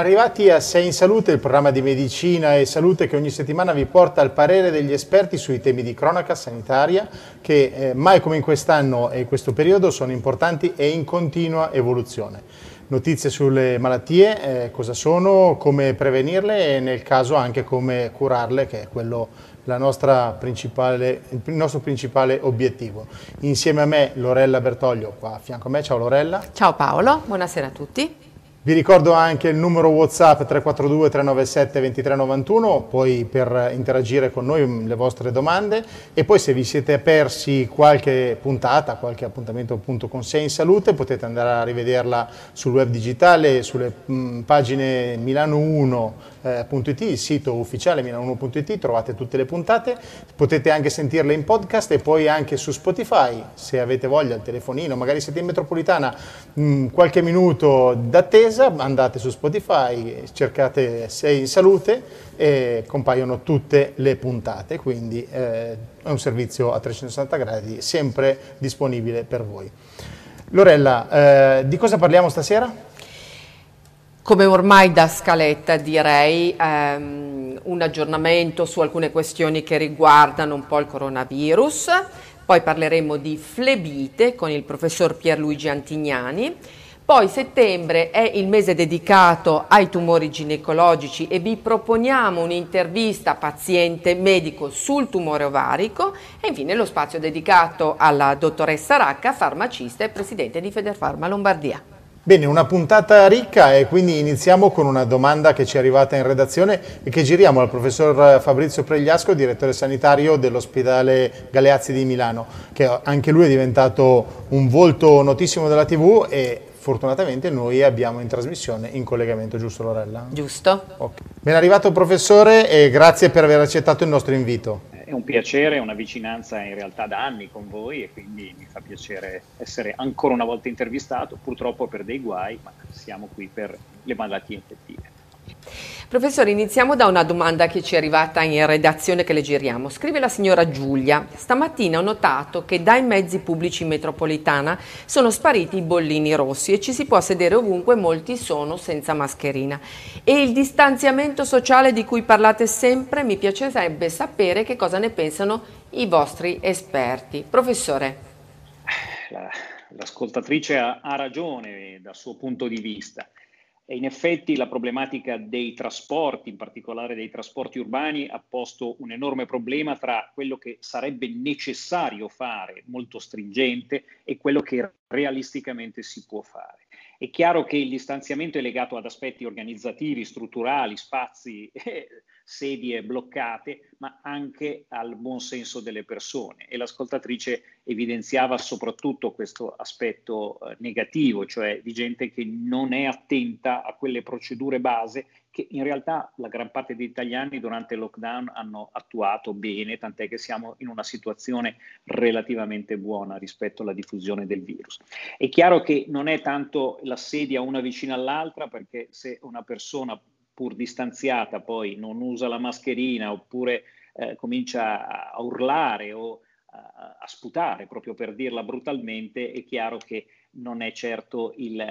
Arrivati a Sei in Salute, il programma di medicina e salute che ogni settimana vi porta al parere degli esperti sui temi di cronaca sanitaria che eh, mai come in quest'anno e in questo periodo sono importanti e in continua evoluzione. Notizie sulle malattie, eh, cosa sono, come prevenirle e nel caso anche come curarle, che è quello il nostro principale obiettivo. Insieme a me Lorella Bertoglio, qua a fianco a me, ciao Lorella. Ciao Paolo, buonasera a tutti. Vi ricordo anche il numero WhatsApp 342 397 2391, poi per interagire con noi le vostre domande. E poi se vi siete persi qualche puntata, qualche appuntamento appunto con Sei in Salute, potete andare a rivederla sul web digitale, sulle mh, pagine milano1.it, il sito ufficiale milano1.it, trovate tutte le puntate, potete anche sentirle in podcast e poi anche su Spotify, se avete voglia, al telefonino, magari siete in metropolitana, mh, qualche minuto d'attesa attesa, andate su Spotify, cercate Sei in Salute e compaiono tutte le puntate, quindi eh, è un servizio a 360 gradi sempre disponibile per voi. Lorella, eh, di cosa parliamo stasera? Come ormai da scaletta direi ehm, un aggiornamento su alcune questioni che riguardano un po' il coronavirus, poi parleremo di flebite con il professor Pierluigi Antignani, poi settembre è il mese dedicato ai tumori ginecologici e vi proponiamo un'intervista paziente medico sul tumore ovarico e infine lo spazio dedicato alla dottoressa Racca, farmacista e presidente di Federfarma Lombardia. Bene, una puntata ricca e quindi iniziamo con una domanda che ci è arrivata in redazione e che giriamo al professor Fabrizio Pregliasco, direttore sanitario dell'ospedale Galeazzi di Milano, che anche lui è diventato un volto notissimo della TV e fortunatamente noi abbiamo in trasmissione in collegamento, giusto Lorella? Giusto. Okay. Ben arrivato professore e grazie per aver accettato il nostro invito. È un piacere, una vicinanza in realtà da anni con voi e quindi mi fa piacere essere ancora una volta intervistato, purtroppo per dei guai, ma siamo qui per le malattie infettive. Professore, iniziamo da una domanda che ci è arrivata in redazione che leggeriamo. Scrive la signora Giulia, stamattina ho notato che dai mezzi pubblici in metropolitana sono spariti i bollini rossi e ci si può sedere ovunque, molti sono senza mascherina. E il distanziamento sociale di cui parlate sempre, mi piacerebbe sapere che cosa ne pensano i vostri esperti. Professore. La, l'ascoltatrice ha, ha ragione dal suo punto di vista. E in effetti la problematica dei trasporti, in particolare dei trasporti urbani, ha posto un enorme problema tra quello che sarebbe necessario fare, molto stringente, e quello che realisticamente si può fare. È chiaro che il distanziamento è legato ad aspetti organizzativi, strutturali, spazi, eh, sedie bloccate, ma anche al buon senso delle persone. E l'ascoltatrice evidenziava soprattutto questo aspetto eh, negativo, cioè di gente che non è attenta a quelle procedure base che in realtà la gran parte degli italiani durante il lockdown hanno attuato bene, tant'è che siamo in una situazione relativamente buona rispetto alla diffusione del virus. È chiaro che non è tanto la sedia una vicina all'altra, perché se una persona pur distanziata poi non usa la mascherina oppure eh, comincia a urlare o a, a, sputare, proprio per dirla brutalmente, è chiaro che non è certo il,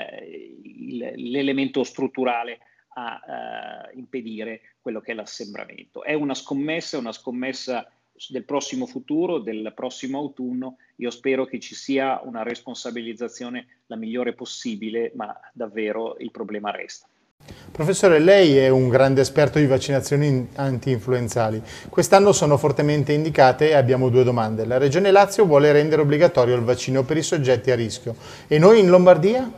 il, l'elemento strutturale a uh, impedire quello che è l'assembramento. È una scommessa, una scommessa del prossimo futuro, del prossimo autunno. Io spero che ci sia una responsabilizzazione la migliore possibile, ma davvero il problema resta. Professore, lei è un grande esperto di vaccinazioni anti-influenzali. Quest'anno sono fortemente indicate e abbiamo due domande. La Regione Lazio vuole rendere obbligatorio il vaccino per i soggetti a rischio e noi in Lombardia?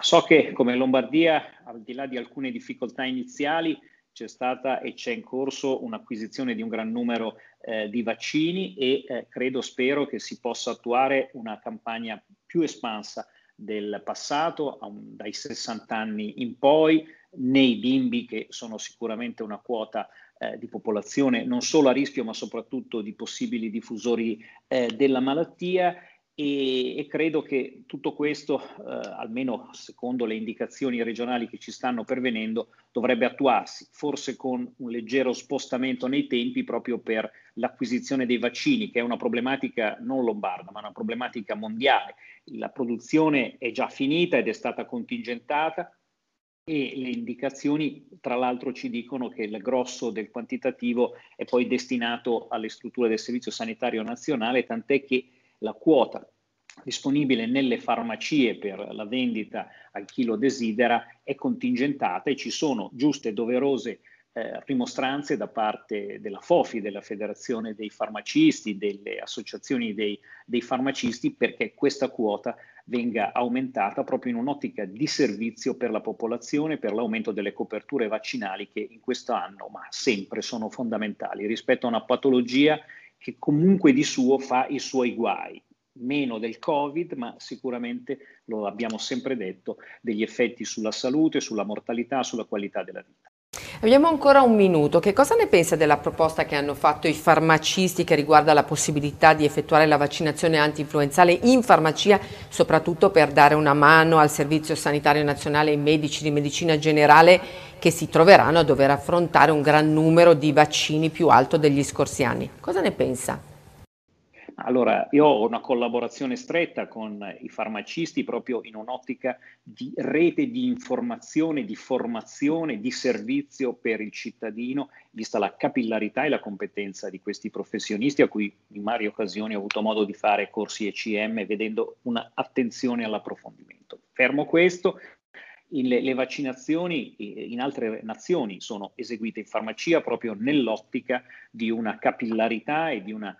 So che come Lombardia, al di là di alcune difficoltà iniziali, c'è stata e c'è in corso un'acquisizione di un gran numero eh, di vaccini e eh, credo, spero che si possa attuare una campagna più espansa del passato, un, dai 60 anni in poi, nei bimbi che sono sicuramente una quota eh, di popolazione non solo a rischio ma soprattutto di possibili diffusori eh, della malattia e, e, credo che tutto questo, eh, almeno secondo le indicazioni regionali che ci stanno pervenendo, dovrebbe attuarsi, forse con un leggero spostamento nei tempi proprio per l'acquisizione dei vaccini, che è una problematica non lombarda, ma una problematica mondiale. La produzione è già finita ed è stata contingentata, e le indicazioni tra l'altro ci dicono che il grosso del quantitativo è poi destinato alle strutture del Servizio Sanitario Nazionale, tant'è che la quota disponibile nelle farmacie per la vendita al chilo desidera è contingentata e ci sono giuste e doverose eh, rimostranze da parte della FOFI, della Federazione dei Farmacisti, delle associazioni dei, dei farmacisti, perché questa quota venga aumentata proprio in un'ottica di servizio per la popolazione, per l'aumento delle coperture vaccinali che in questo anno, ma sempre sono fondamentali. Rispetto a una patologia che comunque di suo fa i suoi guai, meno del Covid, ma sicuramente, lo abbiamo sempre detto, degli effetti sulla salute, sulla mortalità, sulla qualità della vita. Abbiamo ancora un minuto. Che cosa ne pensa della proposta che hanno fatto i farmacisti che riguarda la possibilità di effettuare la vaccinazione anti-influenzale in farmacia, soprattutto per dare una mano al Servizio Sanitario Nazionale e ai medici di medicina generale che si troveranno a dover affrontare un gran numero di vaccini più alto degli scorsi anni? Cosa ne pensa? Allora, io ho una collaborazione stretta con i farmacisti proprio in un'ottica di rete di informazione, di formazione, di servizio per il cittadino, vista la capillarità e la competenza di questi professionisti a cui in varie occasioni ho avuto modo di fare corsi ECM vedendo un'attenzione all'approfondimento. Fermo questo, le, le, vaccinazioni in altre nazioni sono eseguite in farmacia proprio nell'ottica di una capillarità e di una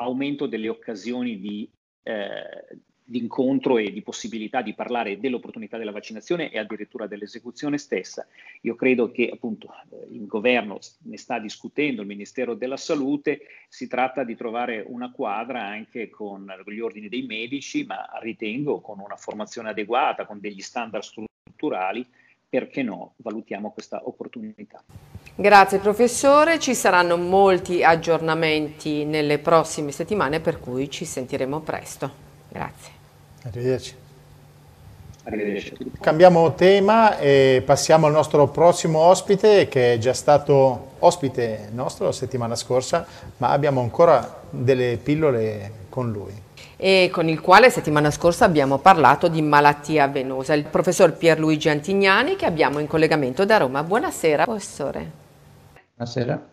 aumento delle occasioni di, eh, incontro e di possibilità di parlare dell'opportunità della vaccinazione e addirittura dell'esecuzione stessa. Io credo che appunto eh, il governo ne sta discutendo, il Ministero della Salute, si tratta di trovare una quadra anche con gli ordini dei medici, ma ritengo con una formazione adeguata, con degli standard strutturali, perché no, valutiamo questa opportunità. Grazie professore, ci saranno molti aggiornamenti nelle prossime settimane per cui ci sentiremo presto. Grazie. Arrivederci. Arrivederci. Cambiamo tema e passiamo al nostro prossimo ospite che è già stato ospite nostro la settimana scorsa, ma abbiamo ancora delle pillole con lui. E con il quale settimana scorsa abbiamo parlato di malattia venosa. Il professor Pierluigi Antignani che abbiamo in collegamento da Roma. Buonasera professore. Buonasera.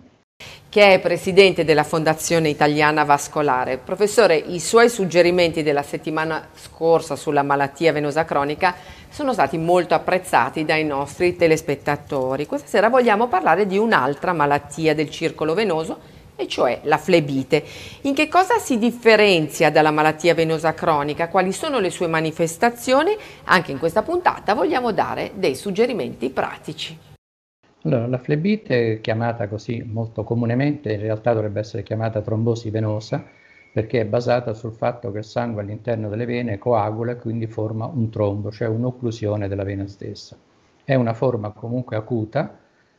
Che è presidente della Fondazione Italiana Vascolare. Professore, i suoi suggerimenti della settimana scorsa sulla malattia venosa cronica sono stati molto apprezzati dai nostri telespettatori. Questa sera vogliamo parlare di un'altra malattia del circolo venoso, e cioè la flebite. In che cosa si differenzia dalla malattia venosa cronica? Quali sono le sue manifestazioni? Anche in questa puntata vogliamo dare dei suggerimenti pratici. Allora, la flebite, chiamata così molto comunemente, in realtà dovrebbe essere chiamata trombosi venosa, perché è basata sul fatto che il sangue all'interno delle vene coagula e quindi forma un trombo, cioè un'occlusione della vena stessa. È una forma comunque acuta,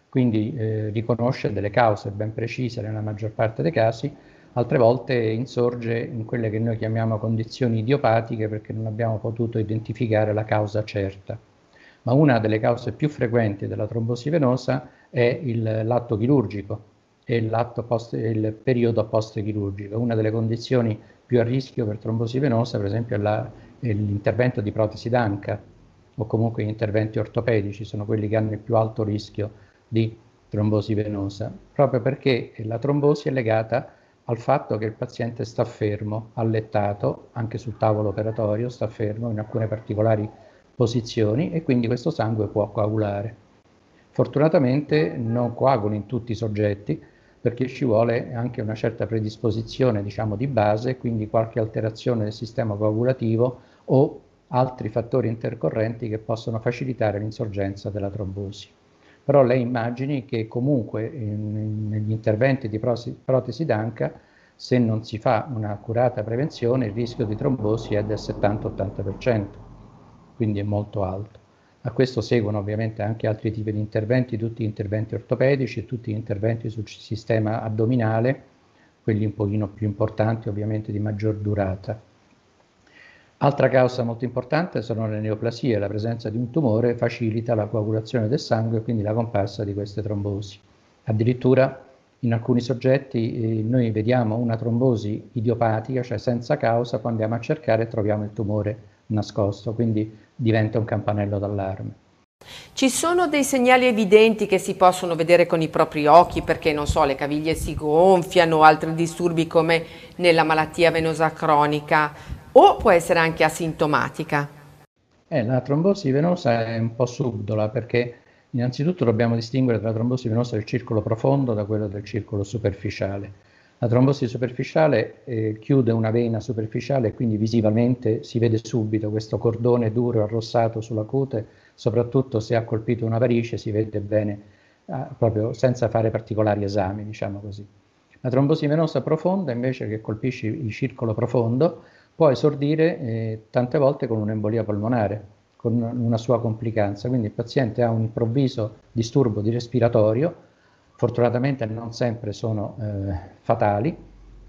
quindi eh, riconosce delle cause ben precise nella maggior parte dei casi, altre volte insorge in quelle che noi chiamiamo condizioni idiopatiche perché non abbiamo potuto identificare la causa certa ma una delle cause più frequenti della trombosi venosa è il, l'atto chirurgico e il periodo post-chirurgico. Una delle condizioni più a rischio per trombosi venosa, per esempio, è, la, è l'intervento di protesi d'anca o comunque gli interventi ortopedici, sono quelli che hanno il più alto rischio di trombosi venosa, proprio perché la trombosi è legata al fatto che il paziente sta fermo, allettato, anche sul tavolo operatorio, sta fermo in alcune particolari posizioni e quindi questo sangue può coagulare. Fortunatamente non coagula in tutti i soggetti perché ci vuole anche una certa predisposizione diciamo, di base, quindi qualche alterazione del sistema coagulativo o altri fattori intercorrenti che possono facilitare l'insorgenza della trombosi. Però lei immagini che comunque in, negli interventi di protesi d'anca, se non si fa una accurata prevenzione, il rischio di trombosi è del 70-80% quindi è molto alto. A questo seguono ovviamente anche altri tipi di interventi, tutti interventi ortopedici e tutti interventi sul sistema addominale, quelli un pochino più importanti ovviamente di maggior durata. Altra causa molto importante sono le neoplasie, la presenza di un tumore facilita la coagulazione del sangue e quindi la comparsa di queste trombosi. Addirittura in alcuni soggetti eh, noi vediamo una trombosi idiopatica, cioè senza causa, poi andiamo a cercare e troviamo il tumore nascosto, quindi diventa un campanello d'allarme. Ci sono dei segnali evidenti che si possono vedere con i propri occhi perché, non so, le caviglie si gonfiano, altri disturbi come nella malattia venosa cronica, o può essere anche asintomatica? Eh, la trombosi venosa è un po' subdola perché innanzitutto dobbiamo distinguere tra la trombosi venosa del circolo profondo da quella del circolo superficiale. La trombosi superficiale eh, chiude una vena superficiale e quindi visivamente si vede subito questo cordone duro arrossato sulla cute, soprattutto se ha colpito una varice si vede bene eh, proprio senza fare particolari esami, diciamo così. La trombosi venosa profonda invece che colpisce il circolo profondo può esordire eh, tante volte con un'embolia polmonare, con una sua complicanza. Quindi il paziente ha un improvviso disturbo di respiratorio, fortunatamente non sempre sono eh, fatali,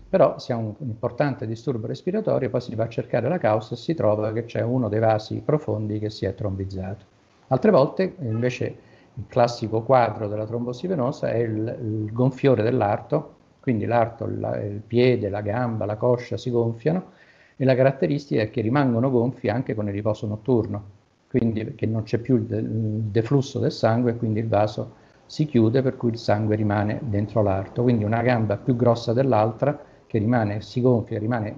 però se ha un, importante disturbo respiratorio poi si va a cercare la causa e si trova che c'è uno dei vasi profondi che si è trombizzato. Altre volte invece il classico quadro della trombosi venosa è il, il gonfiore dell'arto, quindi l'arto, la, il piede, la gamba, la coscia si gonfiano e la caratteristica è che rimangono gonfi anche con il riposo notturno, quindi che non c'è più il, deflusso del sangue e quindi il vaso si chiude per cui il sangue rimane dentro l'arto, quindi una gamba più grossa dell'altra che rimane, si gonfia, rimane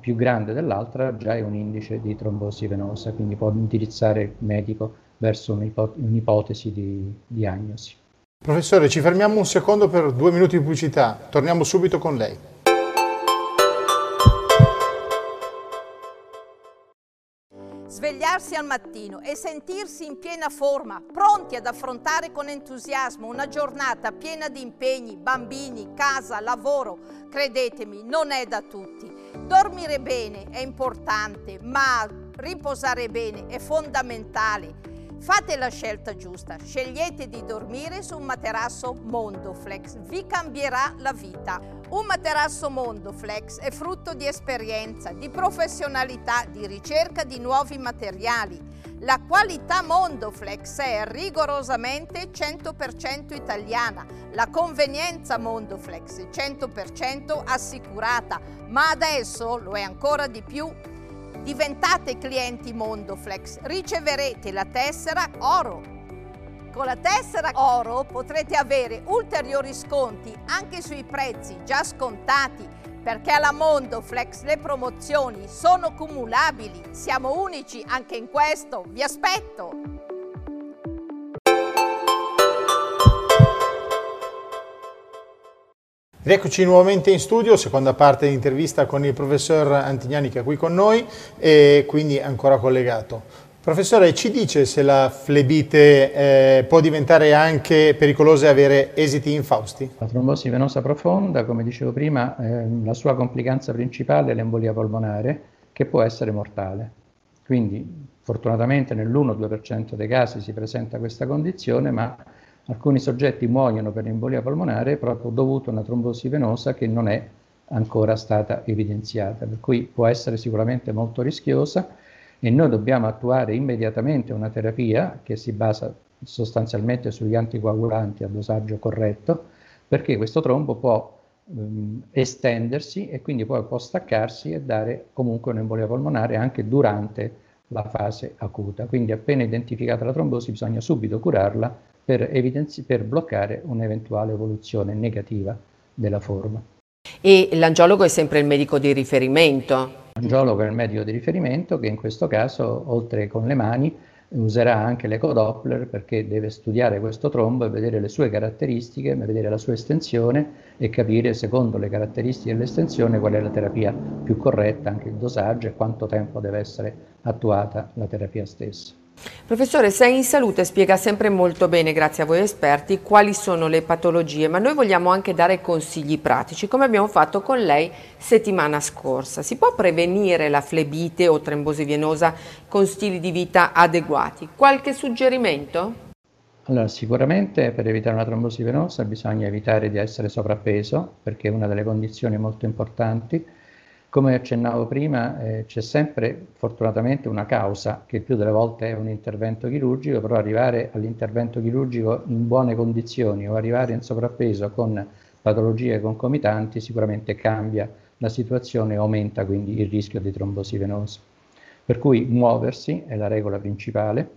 più grande dell'altra, già è un indice di trombosi venosa, quindi può indirizzare il medico verso un'ipotesi di diagnosi. Professore, ci fermiamo un secondo per due minuti di pubblicità, torniamo subito con lei. Svegliarsi al mattino e sentirsi in piena forma, pronti ad affrontare con entusiasmo una giornata piena di impegni, bambini, casa, lavoro, credetemi, non è da tutti. Dormire bene è importante, ma riposare bene è fondamentale. Fate la scelta giusta, scegliete di dormire su un materasso Mondoflex, vi cambierà la vita. Un materasso Mondoflex è frutto di esperienza, di professionalità, di ricerca di nuovi materiali. La qualità Mondoflex è rigorosamente 100% italiana, la convenienza Mondoflex 100% assicurata, ma adesso lo è ancora di più Diventate clienti Mondoflex, riceverete la tessera oro. Con la tessera oro potrete avere ulteriori sconti anche sui prezzi già scontati perché alla Mondoflex le promozioni sono cumulabili. Siamo unici anche in questo. Vi aspetto! Rieccoci nuovamente in studio, seconda parte di intervista con il professor Antignani che è qui con noi e quindi ancora collegato. Professore, ci dice se la flebite eh, può diventare anche pericolosa e avere esiti infausti? La trombosi venosa profonda, come dicevo prima, eh, la sua complicanza principale è l'embolia polmonare che può essere mortale. Quindi fortunatamente nell'1-2% dei casi si presenta questa condizione, ma Alcuni soggetti muoiono per embolia polmonare proprio dovuto a una trombosi venosa che non è ancora stata evidenziata, per cui può essere sicuramente molto rischiosa e noi dobbiamo attuare immediatamente una terapia che si basa sostanzialmente sugli anticoagulanti a dosaggio corretto, perché questo trombo può ehm, estendersi e quindi poi può staccarsi e dare comunque un'embolia polmonare anche durante la fase acuta. Quindi appena identificata la trombosi bisogna subito curarla per, per bloccare un'eventuale evoluzione negativa della forma. E l'angiologo è sempre il medico di riferimento? L'angiologo è il medico di riferimento che in questo caso, oltre con le mani, userà anche l'ecodoppler perché deve studiare questo trombo e vedere le sue caratteristiche, vedere la sua estensione e capire secondo le caratteristiche dell'estensione qual è la terapia più corretta, anche il dosaggio e quanto tempo deve essere attuata la terapia stessa. Professore, Sei in Salute spiega sempre molto bene, grazie a voi esperti, quali sono le patologie, ma noi vogliamo anche dare consigli pratici, come abbiamo fatto con lei settimana scorsa. Si può prevenire la flebite o trombosi venosa con stili di vita adeguati? Qualche suggerimento? Allora, sicuramente per evitare una trombosi venosa bisogna evitare di essere sovrappeso, perché è una delle condizioni molto importanti come accennavo prima, eh, c'è sempre fortunatamente una causa, che più delle volte è un intervento chirurgico, però arrivare all'intervento chirurgico in buone condizioni o arrivare in sovrappeso con patologie concomitanti sicuramente cambia la situazione e aumenta quindi il rischio di trombosi venosa. Per cui muoversi è la regola principale.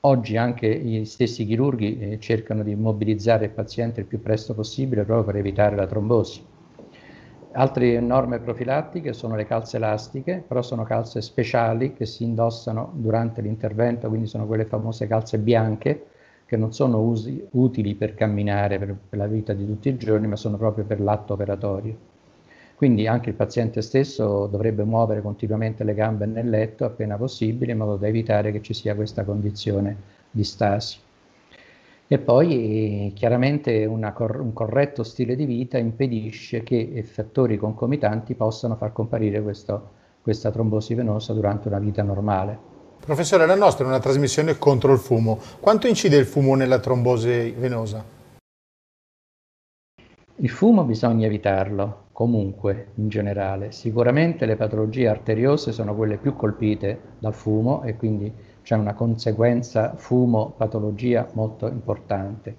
Oggi anche gli stessi chirurghi eh, cercano di mobilizzare il paziente il più presto possibile proprio per evitare la trombosi. Altre norme profilattiche sono le calze elastiche, però sono calze speciali che si indossano durante l'intervento, quindi sono quelle famose calze bianche che non sono usi, utili per camminare per, per la vita di tutti i giorni, ma sono proprio per l'atto operatorio. Quindi anche il paziente stesso dovrebbe muovere continuamente le gambe nel letto appena possibile in modo da evitare che ci sia questa condizione di stasi. E poi chiaramente cor- un corretto stile di vita impedisce che fattori concomitanti possano far comparire questo, questa trombosi venosa durante una vita normale. Professore, la nostra è una trasmissione contro il fumo. Quanto incide il fumo nella trombosi venosa? Il fumo bisogna evitarlo, comunque, in generale. Sicuramente le patologie arteriose sono quelle più colpite dal fumo e quindi c'è una conseguenza fumo-patologia molto importante.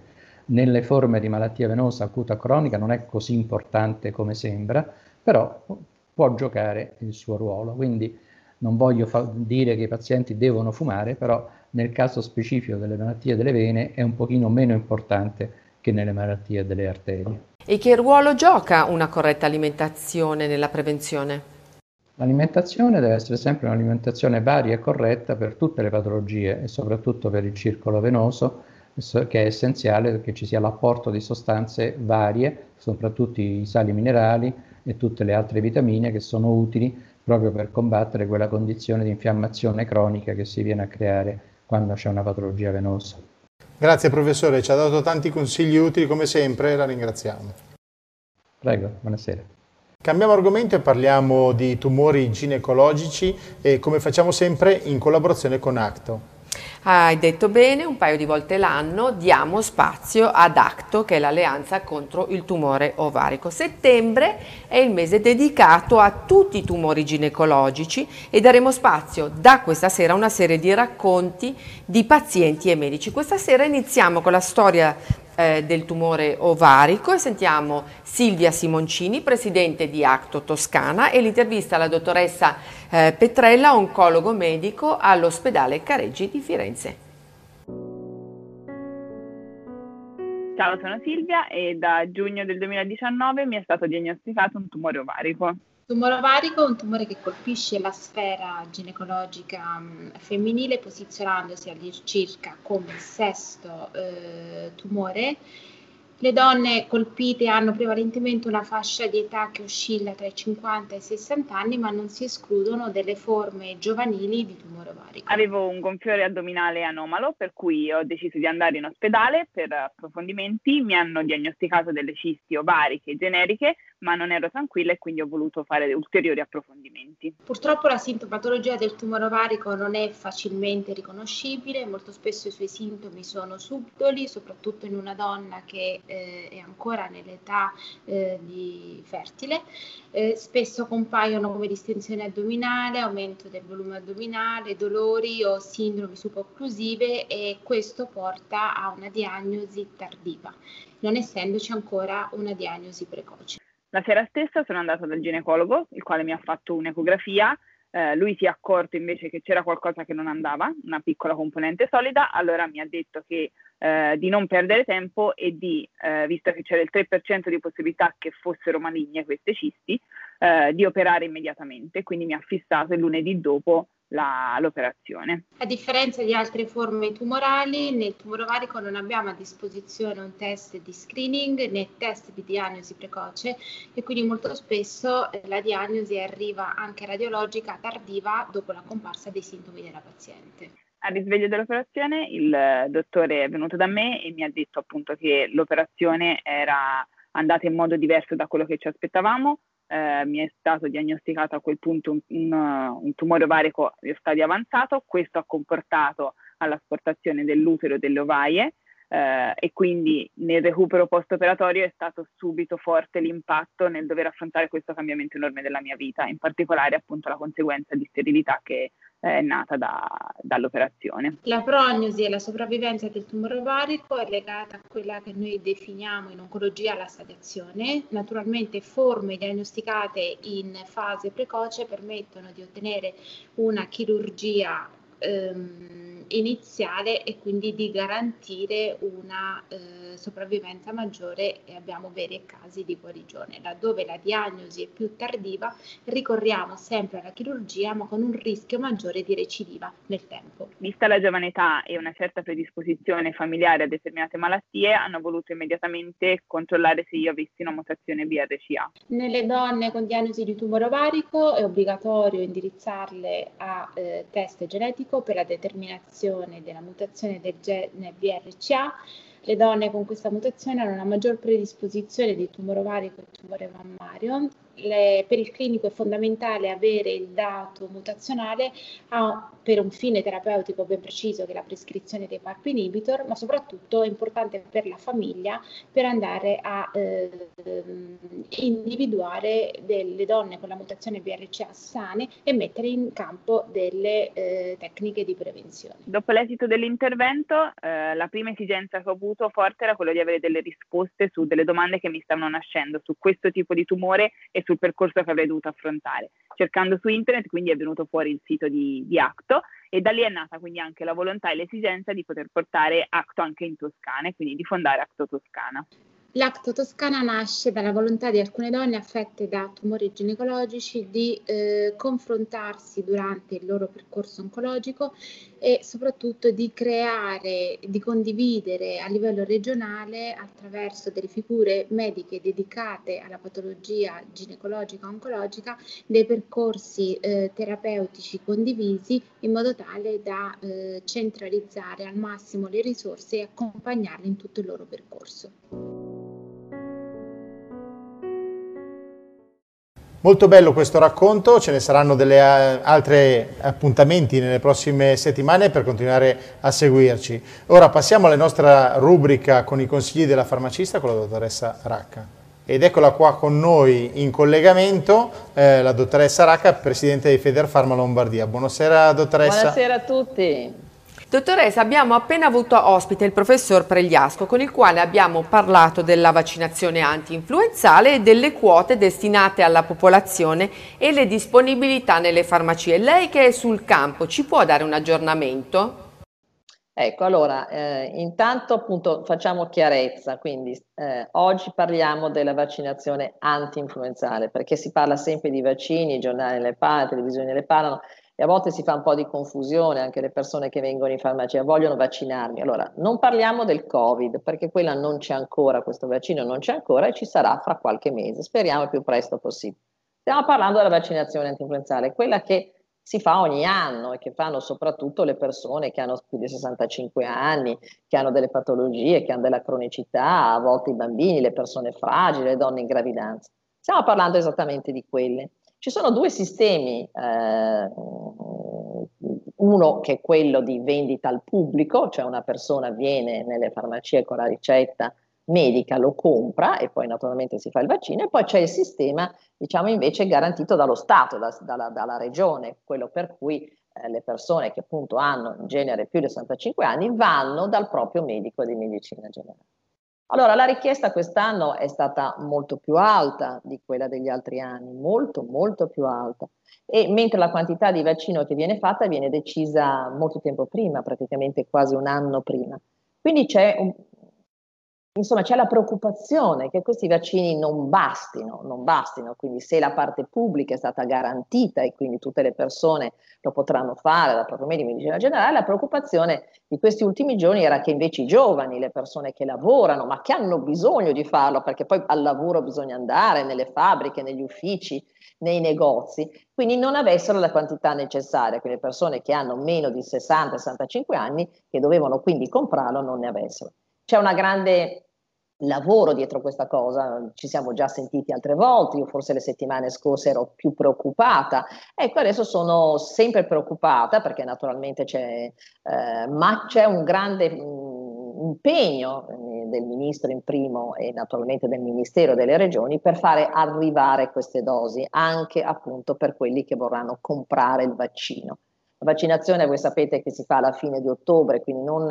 Nelle forme di malattia venosa acuta cronica non è così importante come sembra, però può giocare il suo ruolo. Quindi non voglio fa- dire che i pazienti devono fumare, però nel caso specifico delle malattie delle vene è un pochino meno importante che nelle malattie delle arterie. E che ruolo gioca una corretta alimentazione nella prevenzione? L'alimentazione deve essere sempre un'alimentazione varia e corretta per tutte le patologie e soprattutto per il circolo venoso, che è essenziale perché ci sia l'apporto di sostanze varie, soprattutto i sali minerali e tutte le altre vitamine che sono utili proprio per combattere quella condizione di infiammazione cronica che si viene a creare quando c'è una patologia venosa. Grazie professore, ci ha dato tanti consigli utili come sempre, la ringraziamo. Prego, buonasera. Cambiamo argomento e parliamo di tumori ginecologici e come facciamo sempre in collaborazione con Acto. Hai detto bene, un paio di volte l'anno diamo spazio ad ACTO, che è l'alleanza contro il tumore ovarico. Settembre è il mese dedicato a tutti i tumori ginecologici e daremo spazio da questa sera a una serie di racconti di pazienti e medici. Questa sera iniziamo con la storia eh, del tumore ovarico e sentiamo Silvia Simoncini, presidente di Acto Toscana e l'intervista alla dottoressa eh, Petrella, oncologo medico all'ospedale Careggi di Firenze. Ciao, sono Silvia e da giugno del 2019 mi è stato diagnosticato un tumore ovarico tumore ovarico è un tumore che colpisce la sfera ginecologica mh, femminile posizionandosi all'incirca come sesto eh, tumore le donne colpite hanno prevalentemente una fascia di età che oscilla tra i 50 e i 60 anni, ma non si escludono delle forme giovanili di tumore ovarico. Avevo un gonfiore addominale anomalo, per cui ho deciso di andare in ospedale per approfondimenti. Mi hanno diagnosticato delle cisti ovariche generiche, ma non ero tranquilla e quindi ho voluto fare ulteriori approfondimenti. Purtroppo la sintomatologia del tumore ovarico non è facilmente riconoscibile, molto spesso i suoi sintomi sono subdoli, soprattutto in una donna che eh, è ancora nell'età eh, di fertile, eh, spesso compaiono come distensione addominale, aumento del volume addominale, dolori o sindromi subocclusive e questo porta a una diagnosi tardiva, non essendoci ancora una diagnosi precoce. La sera stessa sono andata dal ginecologo, il quale mi ha fatto un'ecografia. Eh, lui si è accorto invece che c'era qualcosa che non andava, una piccola componente solida, allora mi ha detto che, eh, di non perdere tempo e di, eh, visto che c'era il 3% di possibilità che fossero maligne queste cisti, eh, di operare immediatamente. Quindi mi ha fissato il lunedì dopo la, l'operazione. A differenza di altre forme tumorali, nel tumore ovarico non abbiamo a disposizione un test di screening né test di diagnosi precoce e quindi molto spesso eh, la diagnosi arriva anche radiologica tardiva dopo la comparsa dei sintomi della paziente. Al risveglio dell'operazione il dottore è venuto da me e mi ha detto appunto che l'operazione era andata in modo diverso da quello che ci aspettavamo. Eh, mi è stato diagnosticato a quel punto un, un, un tumore ovarico di stadio avanzato, questo ha comportato all'asportazione dell'utero e delle ovaie eh, e quindi nel recupero post-operatorio è stato subito forte l'impatto nel dover affrontare questo cambiamento enorme della mia vita, in particolare appunto la conseguenza di sterilità che è nata da, dall'operazione. La prognosi e la sopravvivenza del tumore ovarico è legata a quella che noi definiamo in oncologia la stadiazione. Naturalmente forme diagnosticate in fase precoce permettono di ottenere una chirurgia ehm, iniziale e quindi di garantire una eh, sopravvivenza maggiore e abbiamo veri casi di guarigione. Laddove la diagnosi è più tardiva ricorriamo sempre alla chirurgia ma con un rischio maggiore di recidiva nel tempo. Vista la giovane età e una certa predisposizione familiare a determinate malattie hanno voluto immediatamente controllare se io avessi una mutazione BRCA. Nelle donne con diagnosi di tumore ovarico è obbligatorio indirizzarle a eh, test genetico per la determinazione della mutazione del gene BRCA le donne con questa mutazione hanno una maggior predisposizione di tumore ovarico e tumore mammario. Le, per il clinico è fondamentale avere il dato mutazionale a, per un fine terapeutico ben preciso che è la prescrizione dei PARP inhibitor, ma soprattutto è importante per la famiglia per andare a eh, individuare delle donne con la mutazione BRCA sane e mettere in campo delle eh, tecniche di prevenzione. Dopo l'esito dell'intervento, eh, la prima esigenza che ho avuto forte era quello di avere delle risposte su delle domande che mi stavano nascendo su questo tipo di tumore e sul percorso che avrei dovuto affrontare. Cercando su internet quindi è venuto fuori il sito di, di Acto e da lì è nata quindi anche la volontà e l'esigenza di poter portare Acto anche in Toscana e quindi di fondare Acto Toscana. L'acto toscana nasce dalla volontà di alcune donne affette da tumori ginecologici di eh, confrontarsi durante il loro percorso oncologico e soprattutto di creare, di condividere a livello regionale attraverso delle figure mediche dedicate alla patologia ginecologica oncologica dei percorsi eh, terapeutici condivisi in modo tale da eh, centralizzare al massimo le risorse e accompagnarle in tutto il loro percorso. Molto bello questo racconto, ce ne saranno degli eh, altri appuntamenti nelle prossime settimane per continuare a seguirci. Ora passiamo alla nostra rubrica con i consigli della farmacista con la dottoressa Racca. Ed eccola qua con noi in collegamento eh, la dottoressa Racca, presidente di Federfarma Lombardia. Buonasera dottoressa. Buonasera a tutti. Dottoressa, abbiamo appena avuto ospite il professor Pregliasco con il quale abbiamo parlato della vaccinazione anti-influenzale e delle quote destinate alla popolazione e le disponibilità nelle farmacie. Lei che è sul campo ci può dare un aggiornamento? Ecco, allora, eh, intanto appunto facciamo chiarezza, quindi eh, oggi parliamo della vaccinazione anti-influenzale, perché si parla sempre di vaccini, i giornali le parlano, le televisioni le parlano, e a volte si fa un po' di confusione, anche le persone che vengono in farmacia vogliono vaccinarmi. Allora, non parliamo del Covid, perché quella non c'è ancora, questo vaccino non c'è ancora e ci sarà fra qualche mese, speriamo il più presto possibile. Stiamo parlando della vaccinazione antinfluenzale, quella che si fa ogni anno e che fanno soprattutto le persone che hanno più di 65 anni, che hanno delle patologie, che hanno della cronicità, a volte i bambini, le persone fragili, le donne in gravidanza. Stiamo parlando esattamente di quelle. Ci sono due sistemi, eh, uno che è quello di vendita al pubblico, cioè una persona viene nelle farmacie con la ricetta medica, lo compra e poi naturalmente si fa il vaccino, e poi c'è il sistema, diciamo invece, garantito dallo Stato, da, dalla, dalla, regione, quello per cui eh, le persone che appunto hanno in genere più di 65 anni vanno dal proprio medico di medicina generale. Allora, la richiesta quest'anno è stata molto più alta di quella degli altri anni, molto, molto più alta. E mentre la quantità di vaccino che viene fatta viene decisa molto tempo prima, praticamente quasi un anno prima. Quindi c'è un, insomma c'è la preoccupazione che questi vaccini non bastino, non bastino, quindi se la parte pubblica è stata garantita e quindi tutte le persone lo potranno fare dal proprio medico di medicina generale, la preoccupazione di questi ultimi giorni era che invece i giovani, le persone che lavorano, ma che hanno bisogno di farlo, perché poi al lavoro bisogna andare, nelle fabbriche, negli uffici, nei negozi, quindi non avessero la quantità necessaria, quindi le persone che hanno meno di 60-65 anni, che dovevano quindi comprarlo, non ne avessero. C'è un grande lavoro dietro questa cosa, ci siamo già sentiti altre volte, io forse le settimane scorse ero più preoccupata, ecco adesso sono sempre preoccupata perché naturalmente c'è, eh, ma c'è un grande mh, mm, impegno eh, del ministro in primo e naturalmente del ministero delle regioni per fare arrivare queste dosi anche appunto per quelli che vorranno comprare il vaccino. La vaccinazione voi sapete che si fa alla fine di ottobre, quindi non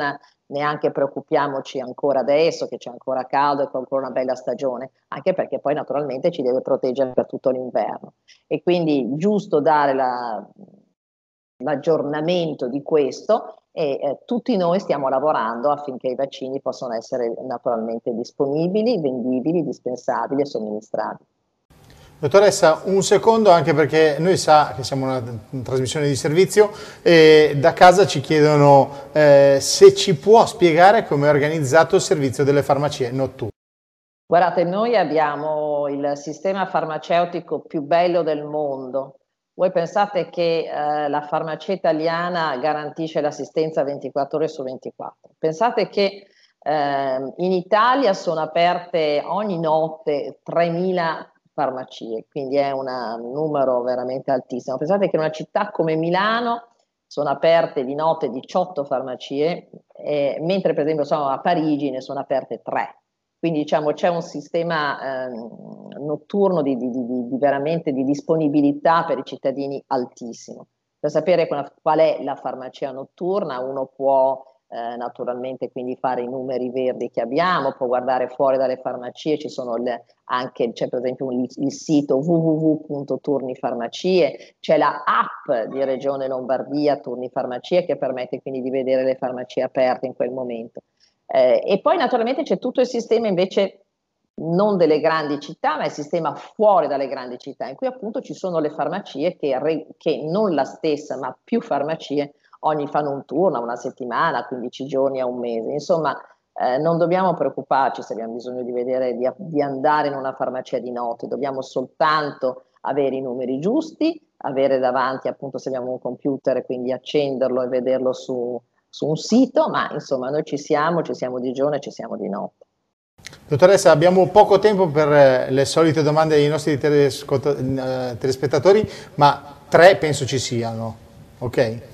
neanche preoccupiamoci ancora adesso che c'è ancora caldo e che ancora una bella stagione, anche perché poi naturalmente ci deve proteggere per tutto l'inverno. E quindi giusto dare la, l'aggiornamento di questo e eh, tutti noi stiamo lavorando affinché i vaccini possano essere naturalmente disponibili, vendibili, dispensabili e somministrati. Dottoressa, un secondo anche perché noi sa che siamo una, trasmissione di servizio e da casa ci chiedono eh, se ci può spiegare come è organizzato il servizio delle farmacie notturne. Guardate, noi abbiamo il sistema farmaceutico più bello del mondo. Voi pensate che eh, la farmacia italiana garantisce l'assistenza 24 ore su 24. Pensate che eh, in Italia sono aperte ogni notte 3.000 farmacie, quindi è una, un numero veramente altissimo. Pensate che in una città come Milano sono aperte di notte 18 farmacie, eh, mentre per esempio sono a Parigi ne sono aperte 3. Quindi diciamo c'è un sistema eh, notturno di, di, di, di, veramente di disponibilità per i cittadini altissimo. Per sapere qual è la farmacia notturna uno può eh, naturalmente quindi fare i numeri verdi che abbiamo, può guardare fuori dalle farmacie, ci sono le, anche, c'è per esempio un, il sito www.turnifarmacie, c'è la app di Regione Lombardia Turni Farmacie che permette quindi di vedere le farmacie aperte in quel momento. Eh, e poi naturalmente c'è tutto il sistema invece non delle grandi città, ma il sistema fuori dalle grandi città, in cui appunto ci sono le farmacie che, che non la stessa, ma più farmacie ogni fanno un turno, una settimana, 15 giorni a un mese. Insomma, eh, non dobbiamo preoccuparci se abbiamo bisogno di, vedere, di, di andare in una farmacia di notte, dobbiamo soltanto avere i numeri giusti, avere davanti appunto se abbiamo un computer, quindi accenderlo e vederlo su, su un sito, ma insomma noi ci siamo, ci siamo di giorno e ci siamo di notte. Dottoressa, abbiamo poco tempo per eh, le solite domande dei nostri eh, telespettatori, ma tre penso ci siano, ok?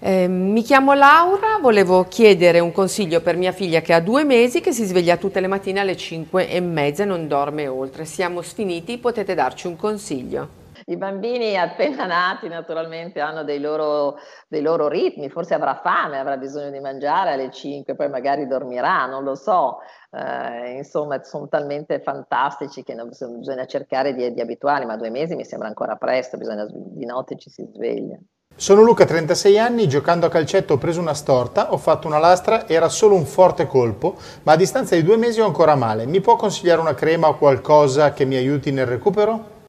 Eh, mi chiamo Laura, volevo chiedere un consiglio per mia figlia che ha due mesi che si sveglia tutte le mattine alle 5 e mezza e non dorme oltre. Siamo sfiniti, potete darci un consiglio? I bambini appena nati naturalmente hanno dei loro, dei loro, ritmi, forse avrà fame, avrà bisogno di mangiare alle 5, poi magari dormirà, non lo so. Eh, insomma, sono talmente fantastici che non, bisogna cercare di, di abituarli, ma due mesi mi sembra ancora presto, bisogna, di notte ci si sveglia. Sono Luca, 36 anni, giocando a calcetto ho preso una storta, ho fatto una lastra, era solo un forte colpo, ma a distanza di due mesi ho ancora male. Mi può consigliare una crema o qualcosa che mi aiuti nel recupero?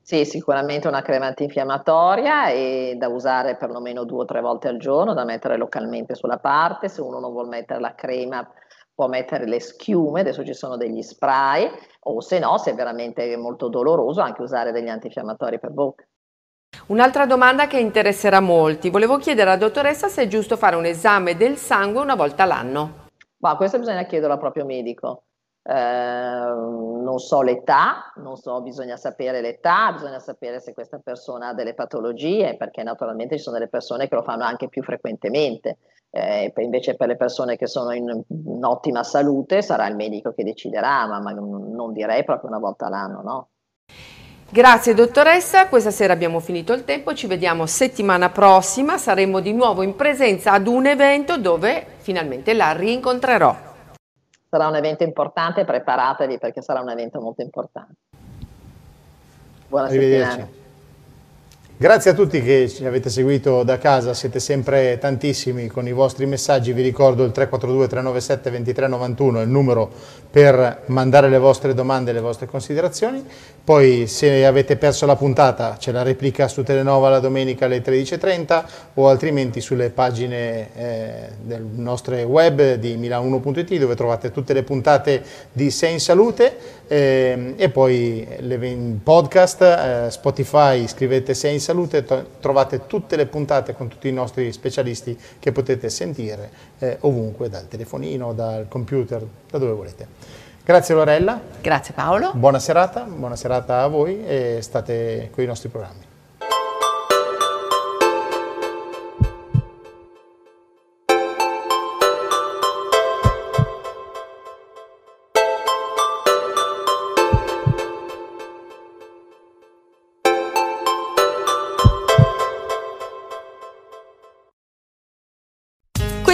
Sì, sicuramente una crema antinfiammatoria e da usare perlomeno due o tre volte al giorno, da mettere localmente sulla parte. Se uno non vuole mettere la crema può mettere le schiume, adesso ci sono degli spray, o se no, se è veramente molto doloroso, anche usare degli antinfiammatori per bocca. Un'altra domanda che interesserà molti. Volevo chiedere alla dottoressa se è giusto fare un esame del sangue una volta l'anno. Ma questo bisogna chiederlo al proprio medico. Eh, non so l'età, non so, bisogna sapere l'età, bisogna sapere se questa persona ha delle patologie, perché naturalmente ci sono delle persone che lo fanno anche più frequentemente. Eh, invece per le persone che sono in, in, ottima salute sarà il medico che deciderà, ma, ma non direi proprio una volta l'anno, no? Grazie dottoressa, questa sera abbiamo finito il tempo, ci vediamo settimana prossima, saremo di nuovo in presenza ad un evento dove finalmente la rincontrerò. Sarà un evento importante, preparatevi perché sarà un evento molto importante. Buona settimana. Grazie a tutti che ci avete seguito da casa, siete sempre tantissimi con i vostri messaggi, vi ricordo il 342 397 2391 è il numero per mandare le vostre domande e le vostre considerazioni, poi se avete perso la puntata c'è la replica su Telenova la domenica alle 13.30 o altrimenti sulle pagine eh, del nostre web di Milano1.it dove trovate tutte le puntate di Sei in Salute eh, e poi le, podcast, eh, Spotify, scrivete Sei in Salute, trovate tutte le puntate con tutti i nostri specialisti che potete sentire eh, ovunque, dal telefonino, dal computer, da dove volete. Grazie Lorella. Grazie Paolo. Buona serata, buona serata a voi e state con i nostri programmi.